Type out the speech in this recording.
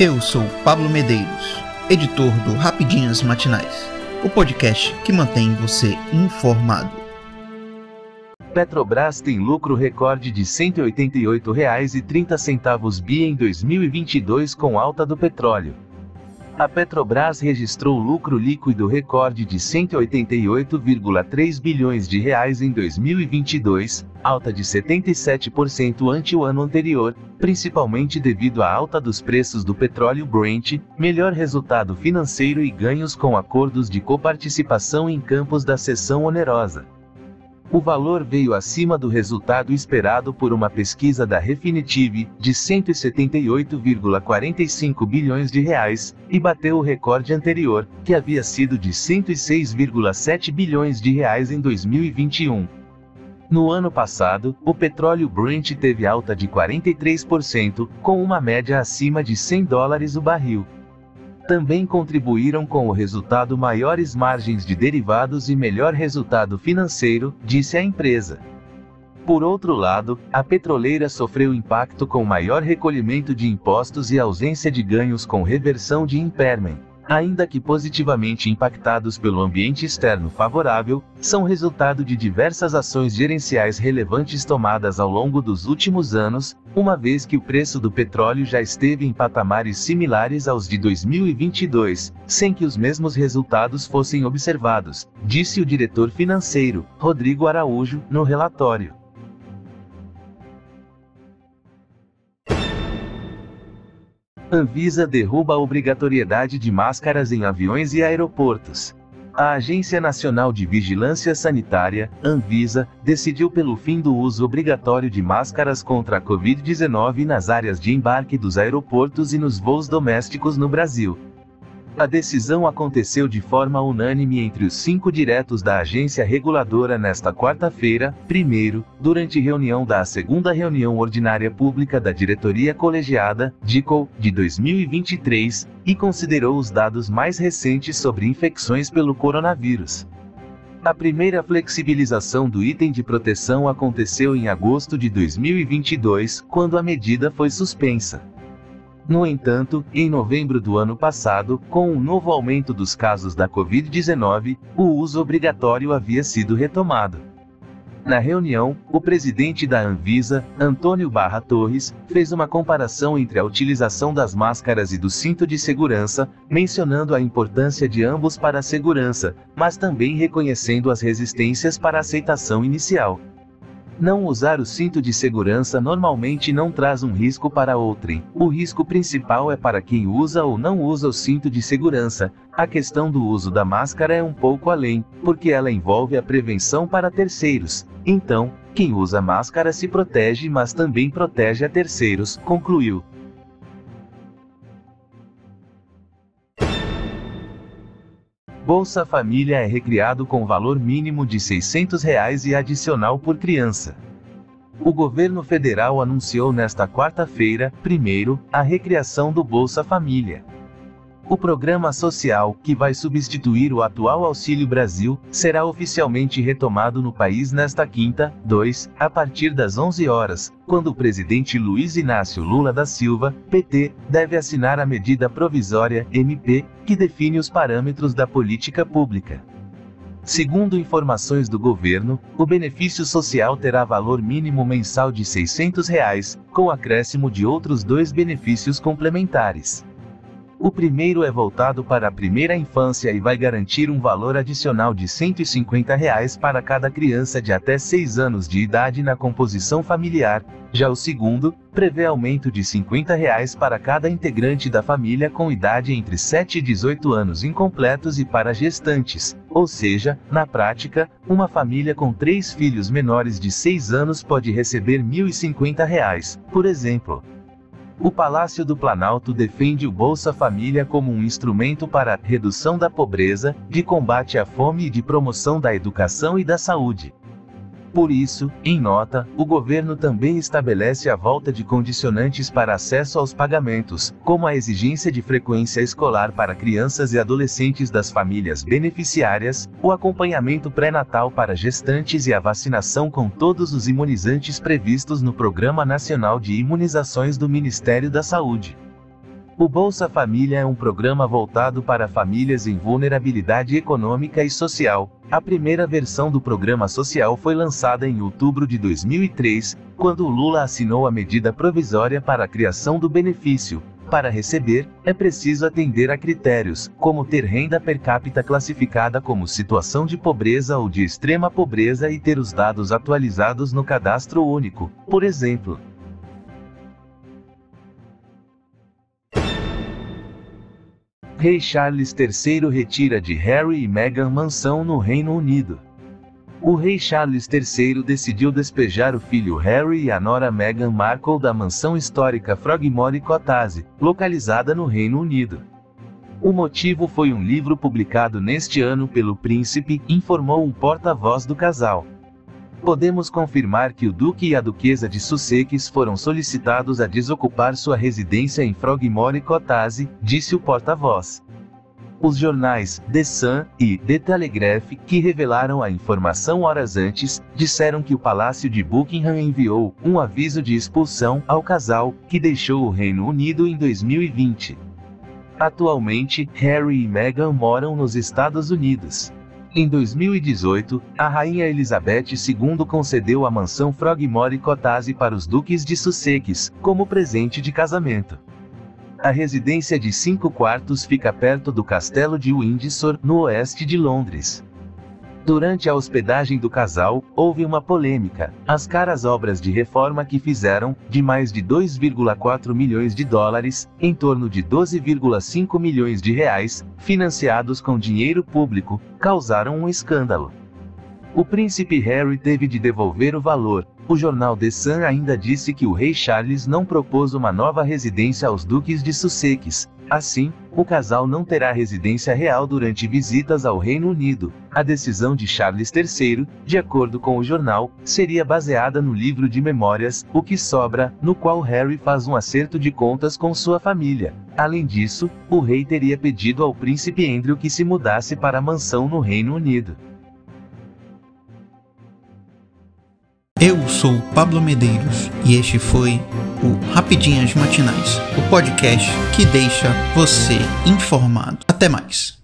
Eu sou Pablo Medeiros, editor do Rapidinhas Matinais, o podcast que mantém você informado. Petrobras tem lucro recorde de R$ 188,30 bi em 2022 com alta do petróleo. A Petrobras registrou lucro líquido recorde de 188,3 bilhões de reais em 2022, alta de 77% ante o ano anterior, principalmente devido à alta dos preços do petróleo Brent, melhor resultado financeiro e ganhos com acordos de coparticipação em campos da seção onerosa. O valor veio acima do resultado esperado por uma pesquisa da Refinitiv, de 178,45 bilhões de reais, e bateu o recorde anterior, que havia sido de 106,7 bilhões de reais em 2021. No ano passado, o petróleo Brent teve alta de 43%, com uma média acima de 100 dólares o barril também contribuíram com o resultado maiores margens de derivados e melhor resultado financeiro, disse a empresa. Por outro lado, a petroleira sofreu impacto com maior recolhimento de impostos e ausência de ganhos com reversão de impairment ainda que positivamente impactados pelo ambiente externo favorável, são resultado de diversas ações gerenciais relevantes tomadas ao longo dos últimos anos, uma vez que o preço do petróleo já esteve em patamares similares aos de 2022, sem que os mesmos resultados fossem observados, disse o diretor financeiro, Rodrigo Araújo, no relatório. Anvisa derruba a obrigatoriedade de máscaras em aviões e aeroportos. A Agência Nacional de Vigilância Sanitária, Anvisa, decidiu pelo fim do uso obrigatório de máscaras contra a Covid-19 nas áreas de embarque dos aeroportos e nos voos domésticos no Brasil. A decisão aconteceu de forma unânime entre os cinco diretos da agência reguladora nesta quarta-feira, primeiro, durante reunião da segunda reunião ordinária pública da diretoria colegiada, DICOL, de 2023, e considerou os dados mais recentes sobre infecções pelo coronavírus. A primeira flexibilização do item de proteção aconteceu em agosto de 2022, quando a medida foi suspensa. No entanto, em novembro do ano passado, com um novo aumento dos casos da Covid-19, o uso obrigatório havia sido retomado. Na reunião, o presidente da Anvisa, Antônio Barra Torres, fez uma comparação entre a utilização das máscaras e do cinto de segurança, mencionando a importância de ambos para a segurança, mas também reconhecendo as resistências para a aceitação inicial. Não usar o cinto de segurança normalmente não traz um risco para outrem. O risco principal é para quem usa ou não usa o cinto de segurança. A questão do uso da máscara é um pouco além, porque ela envolve a prevenção para terceiros. Então, quem usa máscara se protege, mas também protege a terceiros, concluiu. Bolsa Família é recriado com valor mínimo de 600 reais e adicional por criança. O governo federal anunciou nesta quarta-feira, primeiro, a recriação do Bolsa Família. O programa social, que vai substituir o atual Auxílio Brasil, será oficialmente retomado no país nesta quinta, 2, a partir das 11 horas, quando o presidente Luiz Inácio Lula da Silva, PT, deve assinar a medida provisória, MP, que define os parâmetros da política pública. Segundo informações do governo, o benefício social terá valor mínimo mensal de 600 reais, com acréscimo de outros dois benefícios complementares. O primeiro é voltado para a primeira infância e vai garantir um valor adicional de 150 reais para cada criança de até 6 anos de idade na composição familiar. Já o segundo, prevê aumento de 50 reais para cada integrante da família com idade entre 7 e 18 anos incompletos e para gestantes. Ou seja, na prática, uma família com três filhos menores de 6 anos pode receber 1.050 reais, por exemplo. O Palácio do Planalto defende o Bolsa Família como um instrumento para redução da pobreza, de combate à fome e de promoção da educação e da saúde. Por isso, em nota, o governo também estabelece a volta de condicionantes para acesso aos pagamentos, como a exigência de frequência escolar para crianças e adolescentes das famílias beneficiárias, o acompanhamento pré-natal para gestantes e a vacinação com todos os imunizantes previstos no Programa Nacional de Imunizações do Ministério da Saúde. O Bolsa Família é um programa voltado para famílias em vulnerabilidade econômica e social. A primeira versão do programa social foi lançada em outubro de 2003, quando Lula assinou a medida provisória para a criação do benefício. Para receber, é preciso atender a critérios, como ter renda per capita classificada como situação de pobreza ou de extrema pobreza e ter os dados atualizados no cadastro único, por exemplo. Rei Charles III retira de Harry e Meghan mansão no Reino Unido. O rei Charles III decidiu despejar o filho Harry e a nora Meghan Markle da mansão histórica Frogmore Cottage, localizada no Reino Unido. O motivo foi um livro publicado neste ano pelo príncipe, informou um porta-voz do casal. Podemos confirmar que o Duque e a Duquesa de Sussex foram solicitados a desocupar sua residência em Frogmore Cottage, disse o porta-voz. Os jornais The Sun e The Telegraph, que revelaram a informação horas antes, disseram que o Palácio de Buckingham enviou um aviso de expulsão ao casal, que deixou o Reino Unido em 2020. Atualmente, Harry e Meghan moram nos Estados Unidos. Em 2018, a rainha Elizabeth II concedeu a mansão Frogmore Cottage para os duques de Sussex, como presente de casamento. A residência de cinco quartos fica perto do castelo de Windsor, no oeste de Londres. Durante a hospedagem do casal, houve uma polêmica. As caras obras de reforma que fizeram, de mais de 2,4 milhões de dólares, em torno de 12,5 milhões de reais, financiados com dinheiro público, causaram um escândalo. O príncipe Harry teve de devolver o valor, o jornal The Sun ainda disse que o rei Charles não propôs uma nova residência aos duques de Sussex. Assim, o casal não terá residência real durante visitas ao Reino Unido. A decisão de Charles III, de acordo com o jornal, seria baseada no livro de memórias O que Sobra, no qual Harry faz um acerto de contas com sua família. Além disso, o rei teria pedido ao príncipe Andrew que se mudasse para a mansão no Reino Unido. Eu sou Pablo Medeiros e este foi o Rapidinhas Matinais, o podcast que deixa você informado. Até mais.